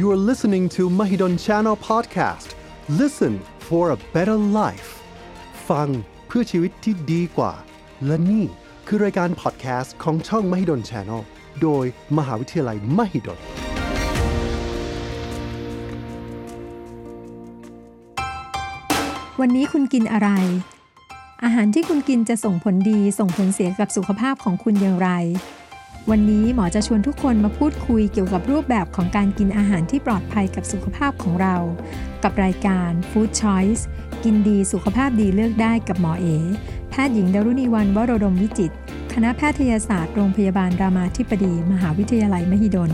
You are listening to Mahidol Channel Podcast. Listen for a better life. ฟังเพื่อชีวิตที่ดีกว่า และนี่คือรายการ podcast ของช่อง Mahidol Channel โดยมหาวิทยาลัย Mahidol วันนี้คุณกินอะไร อาหารที่คุณกินจะส่งผลดีส่งผลเสียกับสุขภาพของคุณอย่างไร วันนี้หมอจะชวนทุกคนมาพูดคุยเกี่ยวกับรูปแบบของการกินอาหารที่ปลอดภัยกับสุขภาพของเรา กับรายการ Food Choice กินดีสุขภาพดีเลือกได้กับหมอเอ แพทย์หญิงดารุณีวันวโรดมวิจิต คณะแพทยศาสตร์โรงพยาบาลรามาธิบดี มหาวิทยาลัยมหิดล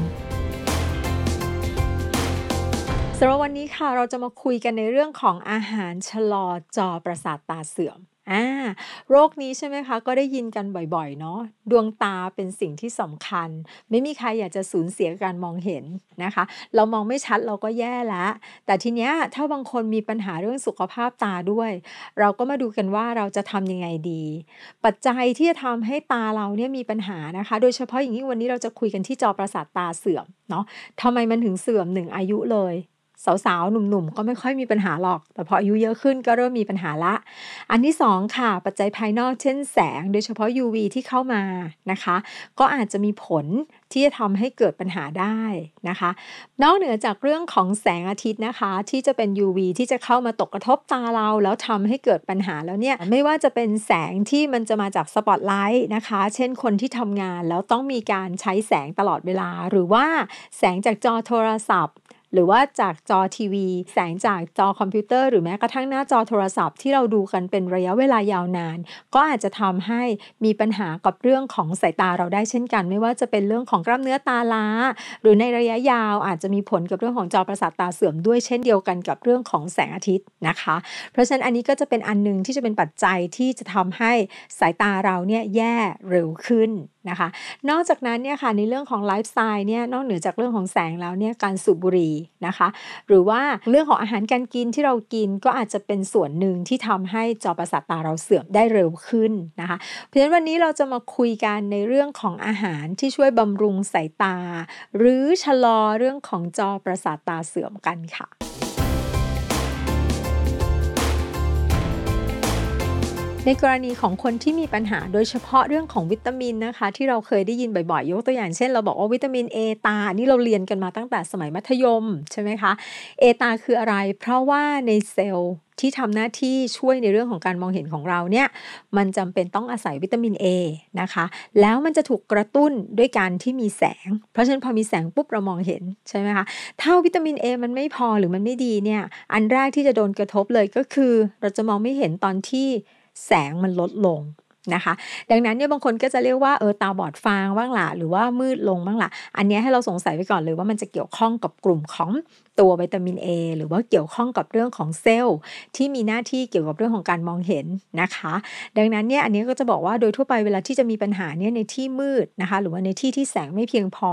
สำหรับวันนี้ค่ะเราจะมาคุยกันในเรื่องของอาหารชะลอจอประสาทตาเสื่อม อ่าโรคนี้ใช่ไหมคะ ก็ได้ยินกันบ่อยๆ เนาะดวงตาเป็นสิ่งที่สำคัญ ไม่มีใครอยากจะสูญเสียการมองเห็นนะคะ เรามองไม่ชัดเราก็แย่แล้วแต่ทีเนี้ยถ้าบางคนมีปัญหาเรื่องสุขภาพตาด้วย เราก็มาดูกันว่าเราจะทำยังไงดี ปัจจัยที่จะทำให้ตาเราเนี่ยมีปัญหานะคะ โดยเฉพาะอย่างยิ่งวันนี้เราจะคุยกันที่จอประสาทตาเสื่อมเนาะทำไมมันถึงเสื่อมหนึ่งอายุเลย สาวๆ หนุ่มๆ ก็ไม่ค่อยมีปัญหาหรอก แต่พออายุเยอะขึ้นก็เริ่มมีปัญหาละ อันที่ 2 ค่ะ ปัจจัยภายนอกเช่นแสง โดยเฉพาะ UV ที่เข้ามานะคะ ก็อาจจะมีผลที่จะทำให้เกิดปัญหาได้นะคะ นอกเหนือจากเรื่องของแสงอาทิตย์นะคะ ที่จะเป็น UV ที่จะเข้ามาตกกระทบตาเรา แล้วทำให้เกิดปัญหาแล้วเนี่ย ไม่ว่าจะเป็นแสงที่มันจะมาจากสปอตไลท์นะคะ เช่นคนที่ทำงานแล้วต้องมีการใช้แสงตลอดเวลา หรือว่าแสงจากจอโทรศัพท์ หรือว่าจากจอทีวี แสงจากจอคอมพิวเตอร์หรือแม้กระทั่งหน้าจอโทรศัพท์ที่เราดูกันเป็นระยะเวลายาวนาน ก็อาจจะทำให้มีปัญหากับเรื่องของสายตาเราได้เช่นกัน ไม่ว่าจะเป็นเรื่องของกล้ามเนื้อตาล้า หรือในระยะยาวอาจจะมีผลกับเรื่องของจอประสาทตาเสื่อมด้วยเช่นเดียวกันกับเรื่องของแสงอาทิตย์นะคะ เพราะฉะนั้นอันนี้ก็จะเป็นอันหนึงที่จะเป็นปัจจัยที่จะทำให้สายตาเราเนี่ยแย่เร็วขึ้น นะคะ นอกจากนั้นเนี่ยค่ะในเรื่องของไลฟ์สไตล์เนี่ยนอกเหนือจากเรื่องของแสงแล้วเนี่ยการสูบบุหรี่นะคะ หรือว่าเรื่องของอาหารการกินที่เรากินก็อาจจะเป็นส่วนหนึ่งที่ทำให้จอประสาทตาเราเสื่อมได้เร็วขึ้นนะคะ เพราะฉะนั้นวันนี้เราจะมาคุยกันในเรื่องของอาหารที่ช่วยบำรุงสายตา หรือชะลอเรื่องของจอประสาทตาเสื่อมกันค่ะ ในกรณีของคนที่มีปัญหาโดยเฉพาะเรื่องของวิตามินนะคะ ที่เราเคยได้ยินบ่อยๆ ยกตัวอย่างเช่นเราบอกว่าวิตามิน A ตา นี่เราเรียนกันมาตั้งแต่สมัยมัธยมใช่ไหมคะ A ตาคืออะไร เพราะว่าในเซลล์ที่ทำหน้าที่ช่วยในเรื่องของการมองเห็นของเราเนี่ย มันจำเป็นต้องอาศัยวิตามิน A นะคะ แล้วมันจะถูกกระตุ้นด้วยการที่มีแสง เพราะฉะนั้นพอมีแสงปุ๊บเรามองเห็นใช่ไหมคะ ถ้าวิตามิน A มันไม่พอหรือมันไม่ดีเนี่ย อันแรกที่จะโดนกระทบเลยก็คือ เราจะมองไม่เห็นตอนที่ แสงมันลดลงนะคะ ดังนั้นเนี่ยบางคนก็จะเรียกว่าเออตาบอดฟางบ้างล่ะหรือว่ามืดลงบ้างล่ะอันนี้ให้เราสงสัยไว้ก่อนเลยว่ามันจะเกี่ยวข้องกับกลุ่มของตัววิตามิน A หรือว่าเกี่ยวข้องกับเรื่องของเซลล์ที่มีหน้าที่เกี่ยวกับเรื่องของการมองเห็นนะคะ ดังนั้นเนี่ยอันนี้ก็จะบอกว่าโดยทั่วไปเวลาที่จะมีปัญหาเนี่ยในที่มืดนะคะ หรือว่าในที่ที่แสงไม่เพียงพอ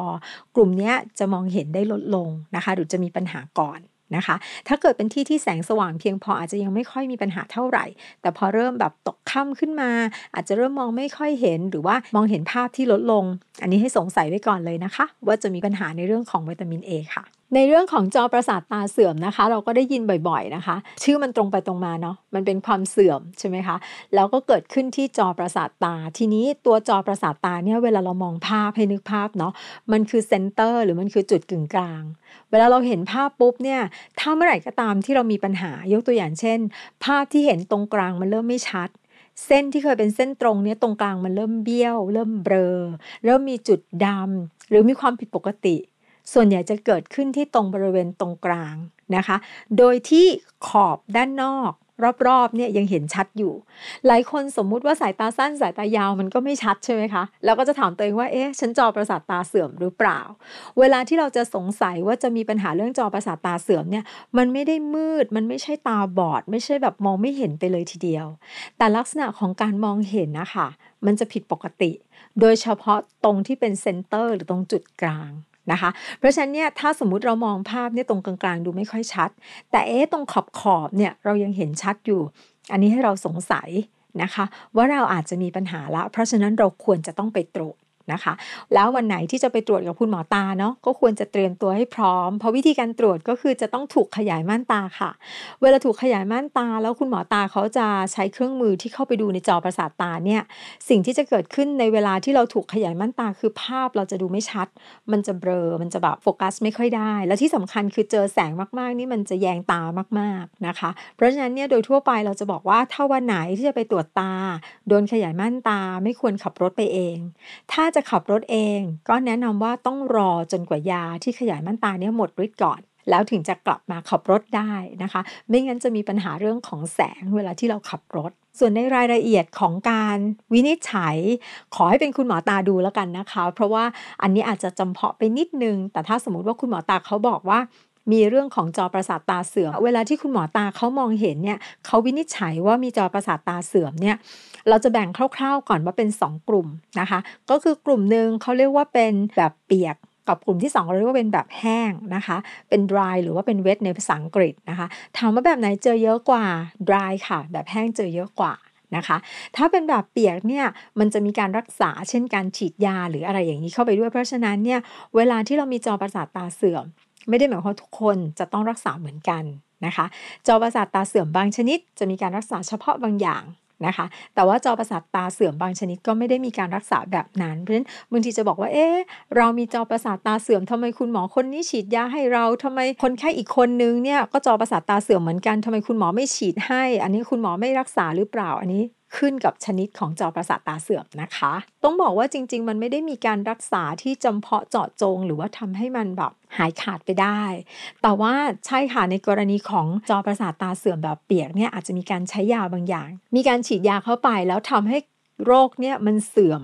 กลุ่มนี้จะมองเห็นได้ลดลงนะคะ หรือจะมีปัญหาก่อน นะคะ ถ้าเกิดเป็นที่ที่แสงสว่างเพียงพออาจจะยังไม่ค่อยมีปัญหาเท่าไหร่ แต่พอเริ่มแบบตกค่ำขึ้นมา อาจจะเริ่มมองไม่ค่อยเห็น หรือว่ามองเห็นภาพที่ลดลง อันนี้ให้สงสัยไว้ก่อนเลยนะคะ ว่าจะมีปัญหาในเรื่องของวิตามิน A ค่ะ ในเรื่องของจอประสาทตาเสื่อมนะคะ เราก็ได้ยินบ่อยๆนะคะ ชื่อมันตรงไปตรงมาเนาะมันเป็นความเสื่อมใช่ไหมคะแล้วก็เกิดขึ้นที่จอประสาทตา ทีนี้ตัวจอประสาทตาเนี่ยเวลาเรามองภาพให้นึกภาพเนาะมันคือ center หรือมันคือจุดกึ่งกลาง เวลาเราเห็นภาพปุ๊บเนี่ยถ้าเมื่อไหร่ก็ตามที่เรามีปัญหายกตัวอย่างเช่น ภาพที่เห็นตรงกลางมันเริ่มไม่ชัดเส้นที่เคยเป็นเส้นตรงเนี่ยตรงกลางมันเริ่มเบี้ยว เริ่มเบลอเริ่มมีจุดดำหรือมีความผิดปกติ ส่วนใหญ่จะเกิดขึ้นที่ตรงบริเวณตรงกลางนะคะ โดยที่ขอบด้านนอกรอบๆเนี่ยยังเห็นชัดอยู่ หลายคนสมมุติว่าสายตาสั้นสายตายาวมันก็ไม่ชัดใช่ไหมคะ แล้วก็จะถามตัวเองว่า เอ๊ะ ฉันจอประสาทตาเสื่อมหรือเปล่า เวลาที่เราจะสงสัยว่าจะมีปัญหาเรื่องจอประสาทตาเสื่อมเนี่ย มันไม่ได้มืด มันไม่ใช่ตาบอด ไม่ใช่แบบมองไม่เห็นไปเลยทีเดียว แต่ลักษณะของการมองเห็นนะคะ มันจะผิดปกติ โดยเฉพาะตรงที่เป็นเซนเตอร์หรือตรงจุดกลาง นะคะ เพราะฉะนั้นเนี่ยถ้าสมมุติเรามองภาพเนี่ยตรงกลางๆ ดูไม่ค่อยชัด แต่เอ๊ะตรงขอบขอบๆเนี่ยเรายังเห็นชัดอยู่ อันนี้ให้เราสงสัยนะคะ ว่าเราอาจจะมีปัญหาละ เพราะฉะนั้นเราควรจะต้องไปตรวจ นะคะ แล้ววันไหนที่จะไปตรวจกับคุณหมอตาเนาะก็ควรจะเตรียมตัวให้พร้อม เพราะวิธีการตรวจก็คือจะต้องถูกขยายม่านตาค่ะ เวลาถูกขยายม่านตา แล้วคุณหมอตาเขาจะใช้เครื่องมือที่เข้าไปดูในจอประสาทตาเนี่ยสิ่งที่จะเกิดขึ้นในเวลาที่เราถูกขยายม่านตาคือภาพเราจะดูไม่ชัด มันจะเบลอมันจะแบบโฟกัสไม่ค่อยได้ แล้วที่สำคัญคือเจอแสงมากๆ นี่มันจะแยงตามากๆนะคะ เพราะฉะนั้นเนี่ยโดยทั่วไปเราจะบอกว่าถ้าวันไหนที่จะไปตรวจตา โดนขยายม่านตาไม่ควรขับรถไปเอง ถ้าจะขับรถเอง ก็แนะนำว่าต้องรอจนกว่ายาที่ขยายม่านตาเนี่ยหมดฤทธิ์ก่อน แล้วถึงจะกลับมาขับรถได้นะคะ ไม่งั้นจะมีปัญหาเรื่องของแสงเวลาที่เราขับรถส่วนในรายละเอียดของการวินิจฉัย ขอให้เป็นคุณหมอตาดูแล้วกันนะคะ เพราะว่าอันนี้อาจจะจำเพาะไปนิดนึง แต่ถ้าสมมติว่าคุณหมอตาเขาบอกว่า มีเรื่องของจอประสาทตาเสื่อม เวลาที่คุณหมอตาเขามองเห็นเนี่ยเขาวินิจฉัยว่ามีจอประสาทตาเสื่อมเนี่ยเราจะแบ่งคร่าวๆก่อนว่าเป็น 2 กลุ่มนะคะ ก็คือกลุ่มหนึ่งเขาเรียกว่าเป็นแบบเปียกกับกลุ่มที่2เราเรียกว่าเป็นแบบแห้งนะคะ เป็น dry หรือว่าเป็น wet ในภาษาอังกฤษนะคะ ถามว่าแบบไหนเจอเยอะกว่า dry ค่ะ แบบแห้งเจอเยอะกว่านะคะ ถ้าเป็นแบบเปียกเนี่ย มันจะมีการรักษา เช่นการฉีดยาหรืออะไรอย่างนี้เข้าไปด้วย เพราะฉะนั้นเนี่ย เวลาที่เรามีจอประสาทตาเสื่อม ไม่ได้หมายความว่าทุกคนจะต้องรักษาเหมือนกันนะคะจอประสาทตาเสื่อมบางชนิด จะมีการรักษาเฉพาะบางอย่างนะคะ แต่ว่าจอประสาทตาเสื่อมบางชนิดก็ไม่ได้มีการรักษาแบบนั้น เพราะฉะนั้นบางทีจะบอกว่า เอ๊ะ เรามีจอประสาทตาเสื่อมทำไมคุณหมอคนนี้ฉีดยาให้เราทำไมคนไข้อีกคนนึงเนี่ยก็จอประสาทตาเสื่อมเหมือนกันทำไมคุณหมอไม่ฉีดให้ อันนี้คุณหมอไม่รักษาหรือเปล่า อันนี้ ขึ้นกับชนิดของจอประสาทตาเสื่อมนะคะ ต้องบอกว่าจริง ๆ มันไม่ได้มีการรักษาที่จำเพาะเจาะจง หรือว่าทำให้มันแบบหายขาดไปได้ แต่ว่าใช่ค่ะในกรณีของจอประสาทตาเสื่อมแบบเปียกเนี่ยอาจจะมีการใช้ยาบางอย่าง มีการฉีดยาเข้าไปแล้วทำให้โรคเนี่ยมันเสื่อม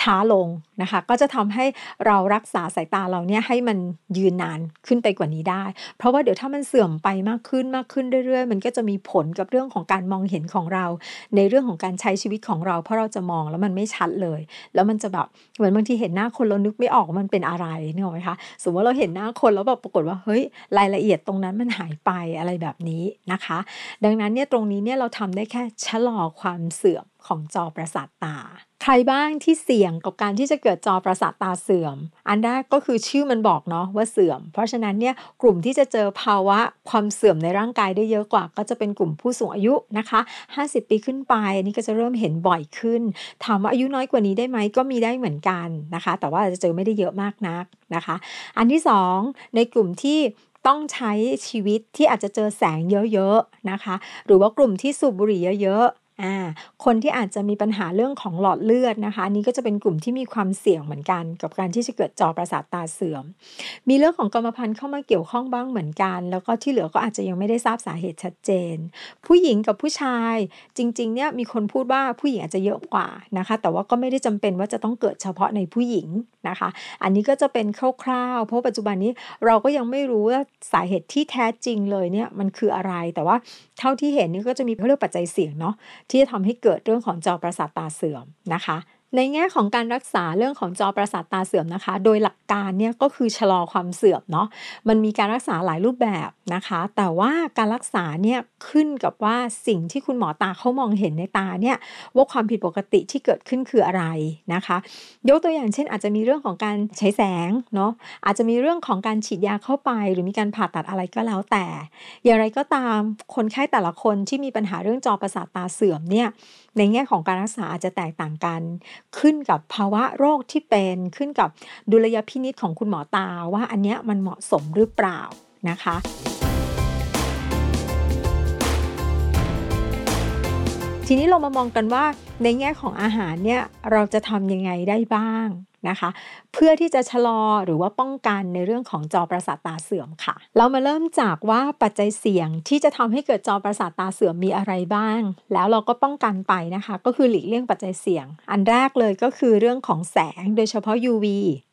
ช้าลงนะคะ ก็จะทำให้เรารักษาสายตาเราเนี่ยให้มันยืนนานขึ้นไปกว่านี้ได้ เพราะว่าเดี๋ยวถ้ามันเสื่อมไปมากขึ้นมากขึ้นเรื่อยๆ มันก็จะมีผลกับเรื่องของการมองเห็นของเรา ในเรื่องของการใช้ชีวิตของเรา เพราะเราจะมองแล้วมันไม่ชัดเลย แล้วมันจะแบบเหมือนบางทีเห็นหน้าคนเรานึกไม่ออกมันเป็นอะไรนึกออกไหมคะสมมติว่าเราเห็นหน้าคนแล้วแบบปรากฏว่าเฮ้ยรายละเอียดตรงนั้นมันหายไปอะไรแบบนี้นะคะ ดังนั้นเนี่ยตรงนี้เนี่ยเราทำได้แค่ชะลอความเสื่อม ของจอประสาทตา ใครบ้างที่เสี่ยงกับการที่จะเกิดจอประสาทตาเสื่อม อันแรกก็คือชื่อมันบอกเนาะว่าเสื่อม เพราะฉะนั้นเนี่ยกลุ่มที่จะเจอภาวะความเสื่อมในร่างกายได้เยอะกว่า ก็จะเป็นกลุ่มผู้สูงอายุนะคะ 50 ปีขึ้นไปอันนี้ก็จะเริ่มเห็นบ่อยขึ้น ถามว่าอายุน้อยกว่านี้ได้ไหมก็มีได้เหมือนกันนะคะ แต่ว่าจะเจอไม่ได้เยอะมากนักนะคะ อันที่ 2 ในกลุ่มที่ต้องใช้ชีวิตที่อาจจะเจอแสงเยอะๆนะคะ หรือว่ากลุ่มที่สูบบุหรี่เยอะ คนที่อาจจะมีปัญหาเรื่องของหลอดเลือดนะคะนี่ก็จะเป็นกลุ่มที่มีความเสี่ยงเหมือนกัน กับการที่จะเกิดจอประสาทตาเสื่อม มีเรื่องของกรรมพันธุ์เข้ามาเกี่ยวข้องบ้างเหมือนกัน แล้วก็ที่เหลือก็อาจจะยังไม่ได้ทราบสาเหตุชัดเจน ผู้หญิงกับผู้ชายจริงๆเนี่ยมีคนพูดว่าผู้หญิงอาจจะเยอะกว่านะคะ แต่ว่าก็ไม่ได้จำเป็นว่าจะต้องเกิดเฉพาะในผู้หญิงนะคะ อันนี้ก็จะเป็นคร่าวๆ เพราะปัจจุบันนี้เราก็ยังไม่รู้ว่าสาเหตุที่แท้จริงเลยเนี่ยมันคืออะไร แต่ว่าเท่าที่เห็นนี่ก็จะมีเรื่องปัจจัยเสี่ยงเนาะที่จะทำให้เกิดเรื่องของจอประสาทตาเสื่อมนะคะ ในแง่ของการรักษาเรื่องของจอประสาทตาเสื่อมนะคะ โดยหลักการเนี่ยก็คือชะลอความเสื่อมเนาะ มันมีการรักษาหลายรูปแบบนะคะ แต่ว่าการรักษาเนี่ยขึ้นกับว่าสิ่งที่คุณหมอตาเขามองเห็นในตาเนี่ยว่าความผิดปกติที่เกิดขึ้นคืออะไรนะคะ ยกตัวอย่างเช่น อาจจะมีเรื่องของการใช้แสงเนาะ อาจจะมีเรื่องของการฉีดยาเข้าไป หรือมีการผ่าตัดอะไรก็แล้วแต่ อย่างไรก็ตามคนไข้แต่ละคนที่มีปัญหาเรื่องจอประสาทตาเสื่อมเนี่ย ในแง่ของการรักษาอาจจะแตกต่างกันขึ้นกับภาวะโรคที่เป็นขึ้นกับดุลยพินิษของคุณหมอตาว่าอันเนี้ยมันเหมาะสมหรือเปล่านะคะทีนี้เรามามองกันว่าในแง่ของอาหารเนี่ยเราจะทำยังไงได้บ้าง นะคะ เพื่อที่จะชะลอหรือว่าป้องกันในเรื่องของจอประสาทตาเสื่อมค่ะ เรามาเริ่มจากว่าปัจจัยเสี่ยงที่จะทำให้เกิดจอประสาทตาเสื่อมมีอะไรบ้าง แล้วเราก็ป้องกันไปนะคะ ก็คือหลีกเลี่ยงปัจจัยเสี่ยง อันแรกเลยก็คือเรื่องของแสงโดยเฉพาะ UV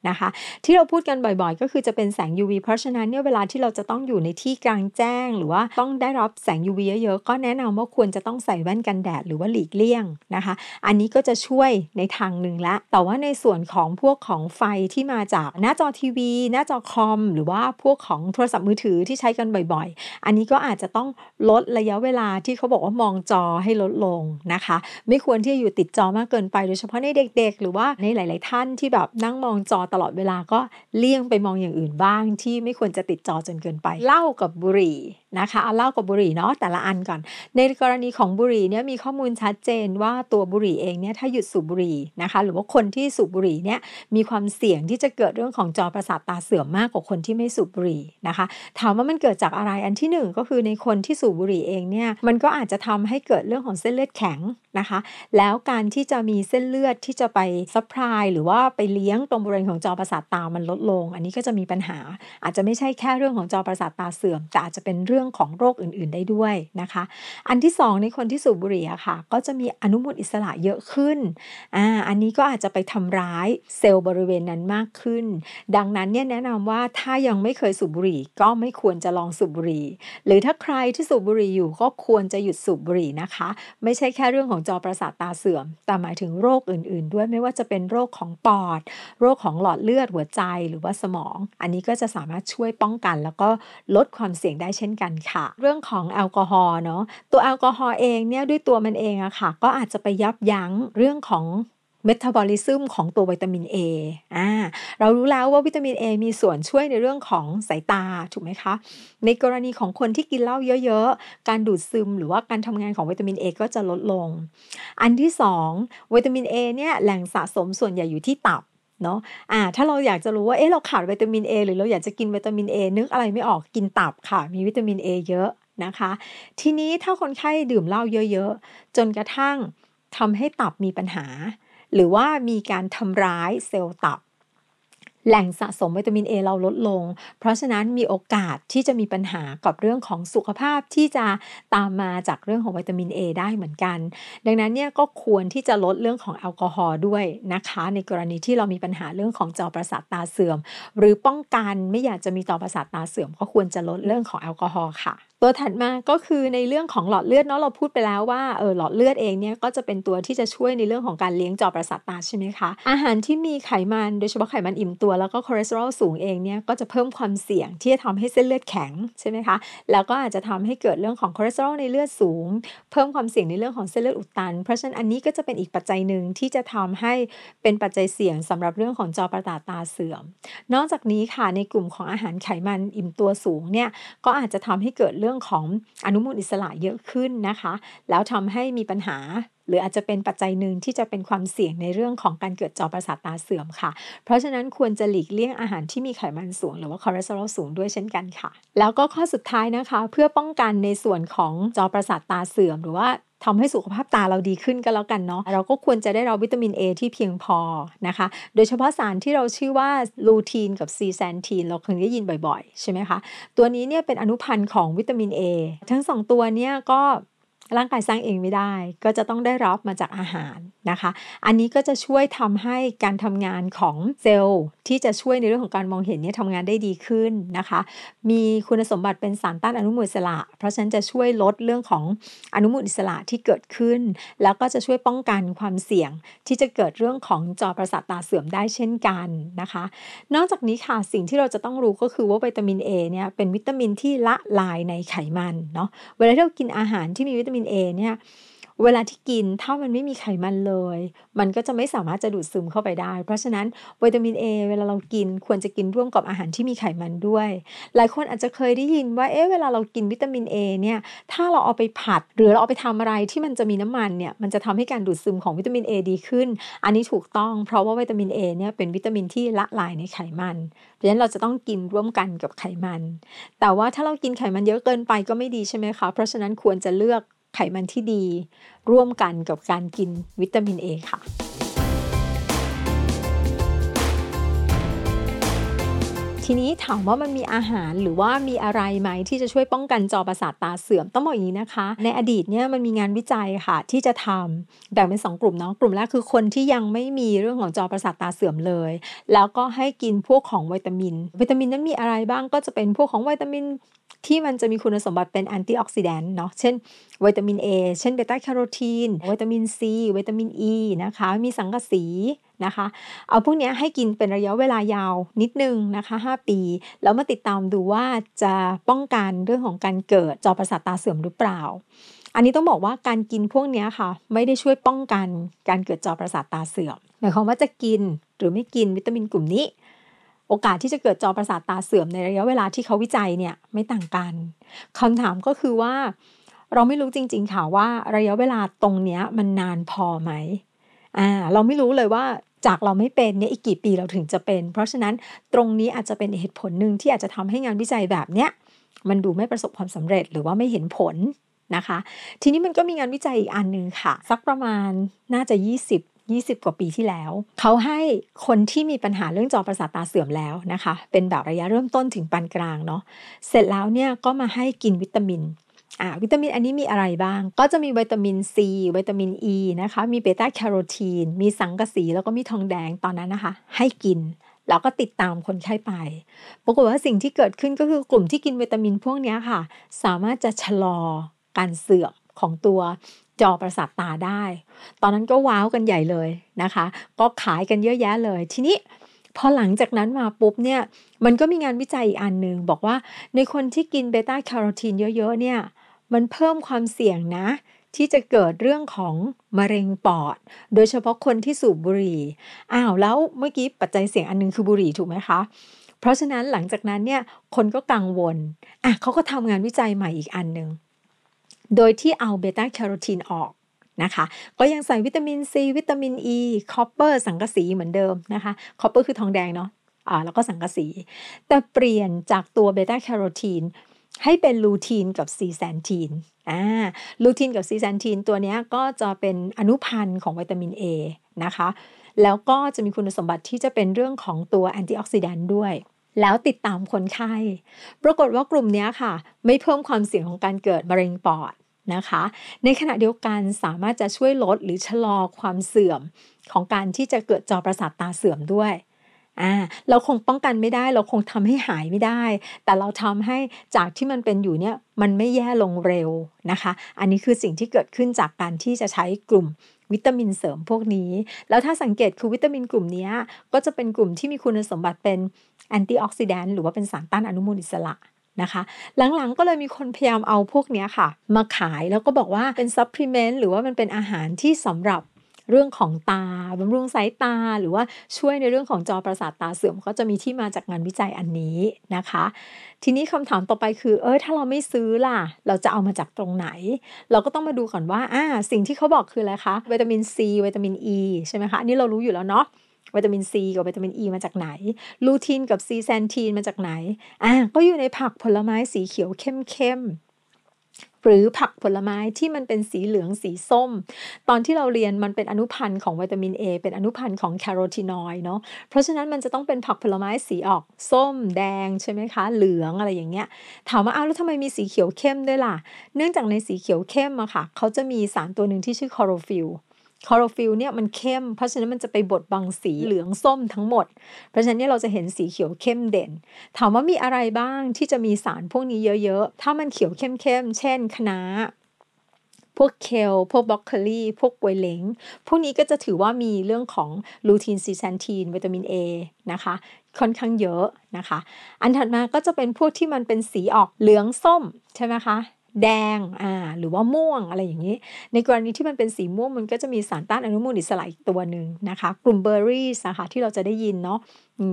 นะคะ ที่เราพูดกันบ่อยๆ ก็คือจะเป็นแสง UV เพราะฉะนั้นเนี่ยเวลาที่เราจะต้องอยู่ในที่กลางแจ้ง หรือว่าต้องได้รับแสง UV เยอะๆ ก็แนะนำว่าควรจะต้องใส่แว่นกันแดดหรือว่าหลีกเลี่ยงนะคะ อันนี้ก็จะช่วยในทางหนึ่งละ แต่ว่าในส่วนของพวกของไฟที่มาจากหน้าจอทีวี หน้าจอคอม หรือว่าพวกของโทรศัพท์มือถือที่ใช้กันบ่อยๆ อันนี้ก็อาจจะต้องลดระยะเวลาที่เขาบอกว่ามองจอให้ลดลงนะคะ ไม่ควรที่จะอยู่ติดจอมากเกินไป โดยเฉพาะในเด็ก ๆ หรือว่าในหลาย ๆ ท่านที่แบบนั่งมองจอตลอดเวลาก็เลี่ยงไปมองอย่างอื่นบ้าง ที่ไม่ควรจะติดจอจนเกินไปเหล้ากับบุหรี่นะคะเอาเหล้ากับบุหรี่เนาะแต่ละอันก่อน ในกรณีของบุหรี่เนี่ยมีข้อมูลชัดเจนว่าตัวบุหรี่เองเนี่ยถ้าหยุดสูบบุหรี่นะคะหรือว่าคนที่สูบบุหรี่เนี่ยมีความเสี่ยงที่จะเกิดเรื่องของจอประสาทตาเสื่อมมากกว่าคนที่ไม่สูบบุหรี่นะคะ ถามว่ามันเกิดจากอะไรอันที่หนึ่งก็คือในคนที่สูบบุหรี่เองเนี่ยมันก็อาจจะทำให้เกิดเรื่องของเส้นเลือดแข็งนะคะ แล้วการที่จะมีเส้นเลือดที่จะไป supply หรือว่าไปเลี้ยงตรงบริเวณของจอประสาทตามันลดลง อันนี้ก็จะมีปัญหา อาจจะไม่ใช่แค่เรื่องของจอประสาทตาเสื่อม แต่อาจจะเป็นเรื่องของโรคอื่น ๆได้ด้วยนะคะ อันที่สองในคนที่สูบบุหรี่ค่ะ ก็จะมีอนุมูลอิสระเยอะขึ้นอ่าอันนี้ก็อาจจะไปทำร้ายเซลล์บริเวณนั้นมากขึ้น ดังนั้นเนี่ยแนะนำว่าถ้ายังไม่เคยสูบบุหรี่ก็ไม่ควรจะลองสูบบุหรี่ หรือถ้าใครที่สูบบุหรี่อยู่ก็ควรจะหยุดสูบบุหรี่นะคะ ไม่ใช่แค่เรื่องของจอประสาทตาเสื่อม แต่หมายถึงโรคอื่น ๆ ด้วยไม่ว่าจะเป็นโรคของปอด โรคของหลอดเลือดหัวใจหรือว่าสมอง อันนี้ก็จะสามารถช่วยป้องกัน แล้วก็ลดความเสี่ยงได้เช่นกันค่ะ เรื่องของแอลกอฮอล์เนาะตัวแอลกอฮอล์เองเนี่ยด้วยตัวมันเองอะค่ะ ก็อาจจะไปยับยั้งเรื่องของเมตาบอลิซึมของตัววิตามิน A อ่า เรารู้แล้วว่าวิตามิน A มีส่วนช่วยในเรื่องของสายตา ถูกไหมคะ ในกรณีของคนที่กินเหล้าเยอะๆ การดูดซึมหรือว่าการทำงานของวิตามิน A ก็จะลดลง อันที่ 2 วิตามิน A เนี่ยแหล่งสะสมส่วนใหญ่อยู่ที่ตับ เนาะอ่าถ้าเราอยากจะรู้ว่าเอ๊ะเราขาดวิตามิน A หรือเราอยากจะกินวิตามิน A นึกอะไรไม่ออกกินตับค่ะ มีวิตามิน A เยอะนะคะ ทีนี้ถ้าคนไข้ดื่มเหล้าเยอะๆ จนกระทั่งทำให้ตับมีปัญหา หรือว่ามีการทำร้ายเซลล์ตับ แหล่งสะสมวิตามิน A เราลดลง เพราะฉะนั้นมีโอกาสที่จะมีปัญหากับเรื่องของสุขภาพที่จะตามมาจากเรื่องของวิตามิน A ได้เหมือนกัน ดังนั้นเนี่ยก็ควรที่จะลดเรื่องของแอลกอฮอล์ด้วยนะคะ ในกรณีที่เรามีปัญหาเรื่องของจอประสาทตาเสื่อม หรือป้องกันไม่อยากจะมีจอประสาทตาเสื่อม ก็ควรจะลดเรื่องของแอลกอฮอล์ค่ะ ตัวถัดมาก็คือในเรื่องของหลอดเลือดเนาะเราพูดไปแล้วว่าเออหลอดเลือดเองเนี่ยก็จะเป็นตัวที่จะช่วยในเรื่องของการเลี้ยงจอประสาทตาใช่ไหมคะอาหารที่มีไขมันโดยเฉพาะไขมันอิ่มตัวแล้วก็คอเลสเตอรอลสูงเองเนี่ยก็จะเพิ่มความเสี่ยงที่จะทำให้เส้นเลือดแข็งใช่ไหมคะแล้วก็อาจจะทำให้เกิดเรื่องของคอเลสเตอรอลในเลือดสูง เพิ่มความเสี่ยงในเรื่องของเส้นเลือดอุดตัน เพราะฉะนั้นอันนี้ก็จะเป็นอีกปัจจัยหนึ่งที่จะทำให้เป็นปัจจัยเสี่ยงสำหรับเรื่องของจอประสาทตาเสื่อม นอกจากนี้ค่ะในกลุ่มของอาหารไขมันอิ่มตัวสูงเนี่ยก็อาจจะทำให้เกิดเรื่องื่องของอนุมูลอิสระเยอะขึ้นนะคะ แล้วทำให้มีปัญหา หรืออาจจะเป็นปัจจัยหนึ่งที่จะเป็นความเสี่ยงในเรื่องของการเกิดจอประสาทตาเสื่อมค่ะ เพราะฉะนั้นควรจะหลีกเลี่ยงอาหารที่มีไขมันสูง หรือว่าคอเลสเตอรอลสูงด้วยเช่นกันค่ะ แล้วก็ข้อสุดท้ายนะคะ เพื่อป้องกันในส่วนของจอประสาทตาเสื่อม หรือว่าทำให้สุขภาพตาเราดีขึ้นก็แล้วกันเนาะเราก็ควรจะได้รับวิตามิน A ที่เพียงพอนะคะ โดยเฉพาะสารที่เราชื่อว่าลูทีนกับซีแซนทีนเราเคยได้ยินบ่อยๆ ใช่ไหมคะ ตัวนี้เนี่ยเป็นอนุพันธ์ของวิตามิน A ทั้งสองตัวเนี่ยก็ ร่างกายสร้างเองไม่ได้ ก็จะต้องได้รับมาจากอาหารนะคะ อันนี้ก็จะช่วยทำให้การทำงานของเซลล์ที่จะช่วยในเรื่องของการมองเห็นเนี่ยทำงานได้ดีขึ้นนะคะ มีคุณสมบัติเป็นสารต้านอนุมูลอิสระ เพราะฉะนั้นจะช่วยลดเรื่องของอนุมูลอิสระที่เกิดขึ้น แล้วก็จะช่วยป้องกันความเสี่ยงที่จะเกิดเรื่องของจอประสาทตาเสื่อมได้เช่นกันนะคะ นอกจากนี้ค่ะสิ่งที่เราจะต้องรู้ก็คือว่าวิตามิน A เนี่ยเป็นวิตามินที่ละลายในไขมันเนาะเวลาที่เรากินอาหารที่มีวิตามิน A เนี่ยเวลาที่กินถ้ามันไม่มีไขมันเลย มันก็จะไม่สามารถจะดูดซึมเข้าไปได้ เพราะฉะนั้นวิตามิน A เวลาเรากินควรจะกินร่วมกับอาหารที่มีไขมันด้วย หลายคนอาจจะเคยได้ยินว่าเอ๊ะเวลาเรากินวิตามิน A เนี่ยถ้าเราเอาไปผัด หรือเราเอาไปทำอะไรที่มันจะมีน้ำมันเนี่ยมันจะทำให้การดูดซึมของวิตามิน A ดีขึ้น อันนี้ถูกต้องเพราะว่าวิตามิน A เนี่ยเป็นวิตามินที่ละลายในไขมัน เพราะฉะนั้นเราจะต้องกินร่วมกันกับไขมัน แต่ว่าถ้าเรากินไขมันเยอะเกินไปก็ไม่ดีใช่ไหมคะเพราะฉะนั้นควรจะเลือก ไขมันที่ดี ร่วมกันกับการกินวิตามิน A ค่ะทีนี้ถามว่ามันมีอาหารหรือว่ามีอะไรไหมที่จะช่วยป้องกันจอประสาทตาเสื่อมต้องบอกอย่างนี้นะคะ ในอดีตเนี่ยมันมีงานวิจัยค่ะที่จะทำแบ่งเป็น 2 กลุ่มเนาะกลุ่มแรกคือคนที่ยังไม่มีเรื่องของจอประสาทตาเสื่อมเลย แล้วก็ให้กินพวกของวิตามิน วิตามินนั้นมีอะไรบ้างก็จะเป็นพวกของวิตามิน ที่มันจะมีคุณสมบัติเป็นแอนตี้ออกซิแดนต์เนาะเช่นวิตามิน A เช่นเบต้าแคโรทีนวิตามิน C วิตามิน E นะคะ มีสังกะสีนะคะ เอาพวกนี้ให้กินเป็นระยะเวลายาวนิดนึงนะคะ 5 ปี แล้วมาติดตามดูว่าจะป้องกันเรื่องของการเกิดจอประสาทตาเสื่อมหรือเปล่า อันนี้ต้องบอกว่าการกินพวกนี้ค่ะ ไม่ได้ช่วยป้องกันการเกิดจอประสาทตาเสื่อมหมายความว่าจะกินหรือไม่กินวิตามินกลุ่มนี้ โอกาสที่จะเกิดจอประสาทตาเสื่อมในระยะเวลาที่เขาวิจัยเนี่ยไม่ต่างกันคำถามก็คือว่า เราไม่รู้จริง ๆ ค่ะว่าระยะเวลาตรงเนี้ยมันนานพอไหมอ่าเราไม่รู้เลยว่าจากเราไม่เป็นเนี่ยอีกกี่ปีเราถึงจะเป็น เพราะฉะนั้นตรงนี้อาจจะเป็นเหตุผลหนึ่งที่อาจจะทำให้งานวิจัยแบบเนี้ยมันดูไม่ประสบความสำเร็จหรือว่าไม่เห็นผลนะคะ ทีนี้มันก็มีงานวิจัยอีกอันหนึ่งค่ะ สักประมาณน่าจะ 20 20 กว่าปีที่แล้ว เขาให้คนที่มีปัญหาเรื่องจอประสาทตาเสื่อมแล้วนะคะ เป็นแบบระยะเริ่มต้นถึงปานกลางเนาะเสร็จแล้วเนี่ยก็มาให้กินวิตามินอ่าวิตามินอันนี้มีอะไรบ้าง ก็จะมีวิตามินซีวิตามินอ e ีนะคะ มีเบต้าแคโรทีน มีสังกะสี แล้วก็มีทองแดงตอนนั้นนะคะ ให้กินแล้วก็ติดตามคนไข้ไป ปรากฏว่าสิ่งที่เกิดขึ้นก็คือกลุ่มที่กินวิตามินพวกนี้ค่ะ สามารถจะชะลอการเสื่อม ของตัวจอประสาทตาได้ ตอนนั้นก็ว้าวกันใหญ่เลยนะคะ ก็ขายกันเยอะแยะเลย ทีนี้พอหลังจากนั้นมาปุ๊บเนี่ยมันก็มีงานวิจัยอีกอันหนึ่งบอกว่าในคนที่กินเบต้าแคโรทีนเยอะๆเนี่ยมันเพิ่มความเสี่ยงนะ ที่จะเกิดเรื่องของมะเร็งปอด โดยเฉพาะคนที่สูบบุหรี่อ้าวแล้วเมื่อกี้ปัจจัยเสี่ยงอันนึงคือบุหรี่ถูกไหมคะ เพราะฉะนั้นหลังจากนั้นเนี่ยคนก็กังวลอะเขาก็ทำงานวิจัยใหม่อีกอันหนึ่ง โดยที่เอาเบต้าแคโรทีนออกนะคะ ก็ยังใส่วิตามินซีวิตามินอ e, ีคอปเปอร์สังกะสีเหมือนเดิมนะคะ copper คือทองแดงเนาะอ่าแล้วก็สังกะสี แต่เปลี่ยนจากตัวเบต้าแคโรทีนให้เป็นลูทีนกับซีแซนทีนอ่าลูทีนกับซีแซนทีนตัวนี้ก็จะเป็นอนุพันธ์ของวิตามิน A นะคะ แล้วก็จะมีคุณสมบัติที่จะเป็นเรื่องของตัวแอนตี้ออกซิแดนต์ด้วย แล้วติดตามคนไข้ ปรากฏว่ากลุ่มนี้ค่ะ ไม่เพิ่มความเสี่ยงของการเกิดมะเร็งปอดนะคะ ในขณะเดียวกันสามารถจะช่วยลดหรือชะลอความเสื่อมของการที่จะเกิดจอประสาทตาเสื่อมด้วยอ่าเราคงป้องกันไม่ได้ เราคงทำให้หายไม่ได้ แต่เราทำให้จากที่มันเป็นอยู่เนี่ยมันไม่แย่ลงเร็วนะคะ อันนี้คือสิ่งที่เกิดขึ้นจากการที่จะใช้กลุ่ม วิตามินเสริมพวกนี้ แล้วถ้าสังเกตคือวิตามินกลุ่มนี้ก็จะเป็นกลุ่มที่มีคุณสมบัติเป็น antioxidant หรือว่าเป็นสารต้านอนุมูลอิสระนะคะหลังๆก็เลยมีคนพยายามเอาพวกนี้ค่ะ มาขายแล้วก็บอกว่าเป็น supplement หรือว่ามันเป็นอาหารที่สำหรับ เรื่องของตาบำรุงสายตา หรือว่าช่วยในเรื่องของจอประสาทตาเสื่อมก็จะมีที่มาจากงานวิจัยอันนี้นะคะ ทีนี้คำถามต่อไปคือ เออถ้าเราไม่ซื้อล่ะ เราจะเอามาจากตรงไหน เราก็ต้องมาดูก่อนว่าอ่าสิ่งที่เขาบอกคืออะไรคะวิตามินซีวิตามินอ e, ีใช่ไหมคะอันนี้เรารู้อยู่แล้วเนาะวิตามินซีกับวิตามินอ e ีมาจากไหน ลูทีนกับซีแซนทีนมาจากไหนอ่าก็อยู่ในผักผลไม้สีเขียวเข้มๆ หรือผักผลไม้ที่มันเป็นสีเหลืองสีส้ม ตอนที่เราเรียนมันเป็นอนุพันธ์ของวิตามิน A เป็นอนุพันธ์ของแคโรทีนอยด์เนาะเพราะฉะนั้นมันจะต้องเป็นผักผลไม้สีออกส้มแดงใช่ไหมคะ เหลืองอะไรอย่างเงี้ยถามว่าอ้าวแล้วทำไมมีสีเขียวเข้มด้วยล่ะ เนื่องจากในสีเขียวเข้มอะค่ะเขาจะมีสารตัวหนึ่งที่ชื่อคลอโรฟิลล์ คลอโรฟิลล์เนี่ยมันเข้ม เพราะฉะนั้นมันจะไปบดบังสีเหลืองส้มทั้งหมด เพราะฉะนั้นเราจะเห็นสีเขียวเข้มเด่น ถามว่ามีอะไรบ้างที่จะมีสารพวกนี้เยอะๆ ถ้ามันเขียวเข้มๆ เช่นคะน้าพวกเคล พวกบร็อกโคลีพวกปวยเล้งพวกนี้ก็จะถือว่ามีเรื่องของลูทีนซีแซนทีนวิตามิน A นะคะ ค่อนข้างเยอะนะคะ อันถัดมาก็จะเป็นพวกที่มันเป็นสีออกเหลืองส้มใช่ไหมคะ แดงอ่าหรือว่าม่วงอะไรอย่างนี้ ในกรณีที่มันเป็นสีม่วงมันก็จะมีสารต้านอนุมูลอิสระอีกตัวหนึ่งนะคะ กลุ่มเบอร์รี่นะคะที่เราจะได้ยินเนาะ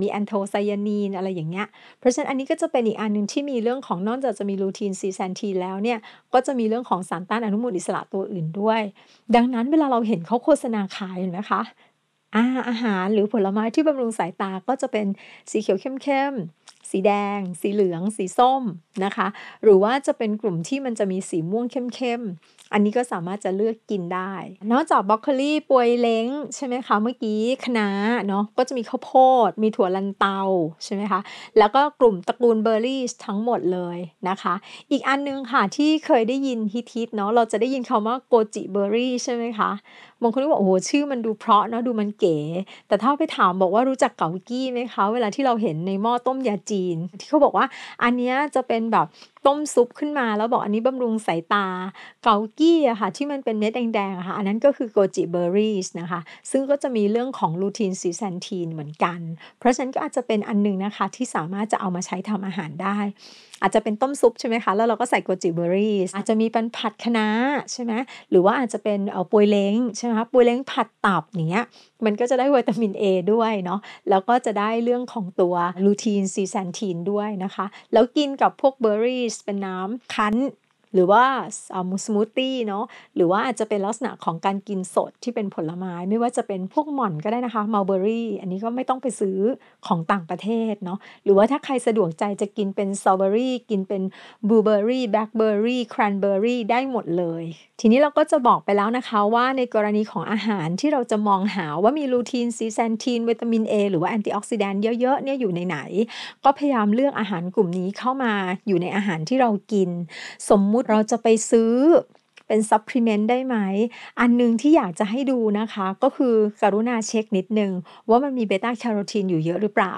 มีแอนโทไซยานินอะไรอย่างเงี้ยเพราะฉะนั้นอันนี้ก็จะเป็นอีกอันหนึ่งที่มีเรื่องของนอกจากจะมีลูทีนซีแซนทีนแล้วเนี่ยก็จะมีเรื่องของสารต้านอนุมูลอิสระตัวอื่นด้วย ดังนั้นเวลาเราเห็นเขาโฆษณาขายเห็นไหมคะอาอาหารหรือผลไม้ที่บำรุงสายตาก็จะเป็นสีเขียวเข้ม สีแดง สีเหลือง สีส้มนะคะ หรือว่าจะเป็นกลุ่มที่มันจะมีสีม่วงเข้ม อันนี้ก็สามารถจะเลือกกินได้ นอกจากบรอกโคลีปวยเล้งใช่ไหมคะ เมื่อกี้คะน้าเนาะก็จะมีข้าวโพด มีถั่วลันเตาใช่ไหมคะ แล้วก็กลุ่มตระกูลเบอร์รี่ทั้งหมดเลยนะคะ อีกอันนึงค่ะที่เคยได้ยินฮิตๆเนาะเราจะได้ยินคำว่าโกจิเบอร์รี่ใช่ไหมคะบางคนก็บอกโอ้โหชื่อมันดูเพราะเนาะดูมันเก๋ แต่ถ้าไปถามบอกว่ารู้จักเกากี้ไหมคะ เวลาที่เราเห็นในหม้อต้มยาจีน ที่เขาบอกว่าอันนี้จะเป็นแบบ ต้มซุปขึ้นมาแล้วบอกอันนี้บำรุงสายตา เกากี้อะค่ะที่มันเป็นเม็ดแดงๆค่ะ อันนั้นก็คือโกจิเบอร์รี่นะคะ ซึ่งก็จะมีเรื่องของลูทีนซีแซนทีนเหมือนกัน เพราะฉะนั้นก็อาจจะเป็นอันนึงนะคะที่สามารถจะเอามาใช้ทำอาหารได้ อาจจะเป็นต้มซุปใช่ไหมคะ แล้วเราก็ใส่โกจิเบอร์รี่อาจจะมีเป็นผัดคะน้าใช่ไหมหรือว่าอาจจะเป็นเออปวยเล้งใช่ไหมคะปวยเล้งผัดตับอย่างเงี้ยมันก็จะได้วิตามิน A ด้วยเนาะแล้วก็จะได้เรื่องของตัวลูทีนซีแซนทีนด้วยนะคะ แล้วกินกับพวกเบอร์รี่เป็นน้ำคั้น หรือว่ามูสมูทตี้เนาะหรือว่าอาจจะเป็นลักษณะของการกินสดที่เป็นผลไม้ไม่ว่าจะเป็นพวกหม่อนก็ได้นะคะมัลเบอร์รี่อันนี้ก็ไม่ต้องไปซื้อของต่างประเทศเนาะหรือว่าถ้าใครสะดวกใจจะกินเป็นสตรอว์เบอร์รี่กินเป็นบลูเบอร์รี่แบล็คเบอร์รี่แครนเบอร์รี่ได้หมดเลยทีนี้เราก็จะบอกไปแล้วนะคะว่าในกรณีของอาหารที่เราจะมองหาว่ามีลูทีนซีแซนทีนวิตามิน A หรือว่า antioxidant เยอะๆเนี่ยอยู่ในไหน ก็พยายามเลือกอาหารกลุ่มนี้เข้ามาอยู่ในอาหารที่เรากิน สมมุติเราจะไปซื้อเป็น supplement ได้ไหม อันนึงที่อยากจะให้ดูนะคะ ก็คือ กรุณาเช็คนิดนึง ว่ามันมีเบต้าแคโรทีนอยู่เยอะหรือเปล่า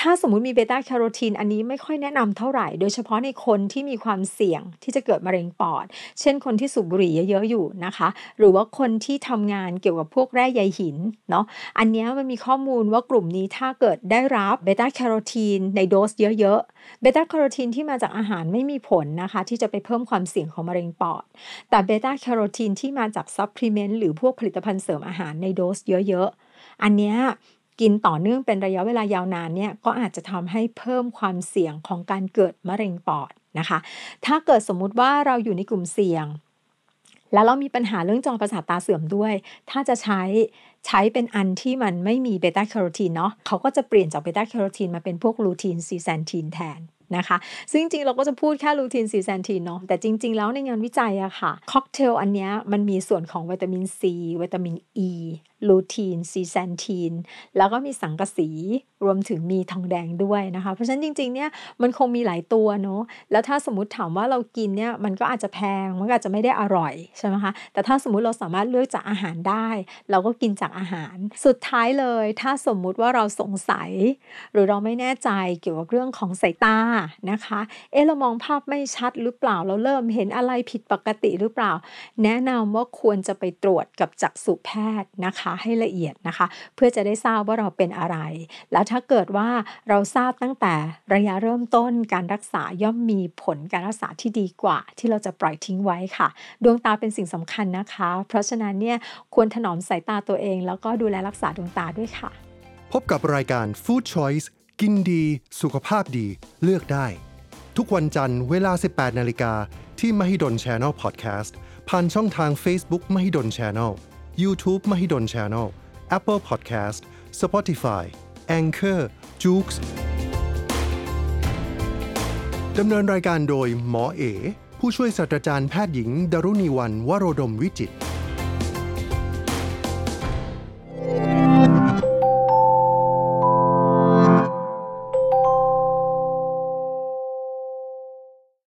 ถ้าสมมุติมีเบต้าแคโรทีนอันนี้ไม่ค่อยแนะนำเท่าไหร่ โดยเฉพาะในคนที่มีความเสี่ยงที่จะเกิดมะเร็งปอด เช่นคนที่สูบบุหรี่เยอะๆอยู่นะคะ หรือว่าคนที่ทำงานเกี่ยวกับพวกแร่ใยหินเนาะ อันนี้มันมีข้อมูลว่ากลุ่มนี้ถ้าเกิดได้รับเบต้าแคโรทีนในโดสเยอะๆ เบต้าแคโรทีนที่มาจากอาหารไม่มีผลนะคะ ที่จะไปเพิ่มความเสี่ยงของมะเร็งปอด แต่เบต้าแคโรทีนที่มาจาก supplement หรือพวกผลิตภัณฑ์เสริมอาหารในโดสเยอะๆ อันนี้ กินต่อเนื่องเป็นระยะเวลายาวนานเนี่ยก็อาจจะทำให้เพิ่มความเสี่ยงของการเกิดมะเร็งปอดนะคะ ถ้าเกิดสมมุติว่าเราอยู่ในกลุ่มเสี่ยง แล้วเรามีปัญหาเรื่องจอประสาทตาเสื่อมด้วย ถ้าจะใช้ใช้เป็นอันที่มันไม่มีเบต้าแคโรทีนเนาะเขาก็จะเปลี่ยนจากเบต้าแคโรทีนมาเป็นพวกลูทีนซีแซนทีนแทน นะคะ ซึ่งจริงเราก็จะพูดแค่ลูทีนซีแซนทีนเนาะแต่จริง ๆ แล้วในงานวิจัยอะค่ะค็อกเทลอันนี้มันมีส่วนของวิตามินซีวิตามินอีลูทีนซีแซนทีนแล้วก็มีสังกะสีรวมถึงมีทองแดงด้วยนะคะ เพราะฉะนั้นจริง ๆ เนี่ยมันคงมีหลายตัวเนาะแล้วถ้าสมมติถามว่าเรากินเนี่ยมันก็อาจจะแพงมันก็อาจจะไม่ได้อร่อยใช่ไหมคะแต่ถ้าสมมติเราสามารถเลือกจากอาหารได้ เราก็กินจากอาหาร สุดท้ายเลย ถ้าสมมุติว่าเราสงสัย หรือเราไม่แน่ใจเกี่ยวกับเรื่องของสายตานะคะ เอ๊ะเรามองภาพไม่ชัดหรือเปล่า เราเริ่มเห็นอะไรผิดปกติหรือเปล่า แนะนำว่าควรจะไปตรวจกับจักษุแพทย์นะคะ ให้ละเอียดนะคะ เพื่อจะได้ทราบว่าเราเป็นอะไร แล้วถ้าเกิดว่าเราทราบตั้งแต่ระยะเริ่มต้นการรักษาย่อมมีผลการรักษาที่ดีกว่า ที่เราจะปล่อยทิ้งไว้ค่ะ ดวงตาเป็นสิ่งสำคัญนะคะ เพราะฉะนั้นเนี่ยควรถนอมสายตาตัวเอง แล้วก็ดูแลรักษาดวงตาด้วยค่ะ พบกับรายการ Food Choice กินดีสุขภาพดีเลือกได้ ทุกวันจันทร์เวลา 18 นาฬิกาที่ Mahidol Channel Podcast ผ่านช่องทาง Facebook Mahidol Channel YouTube Mahidol Channel Apple Podcast Spotify Anchor j o o x ดำเนินรายการโดยหมอเอ ผู้ช่วยศาสตราจารย์แพทย์หญิงดารุณีวันวโรดมวิจิตร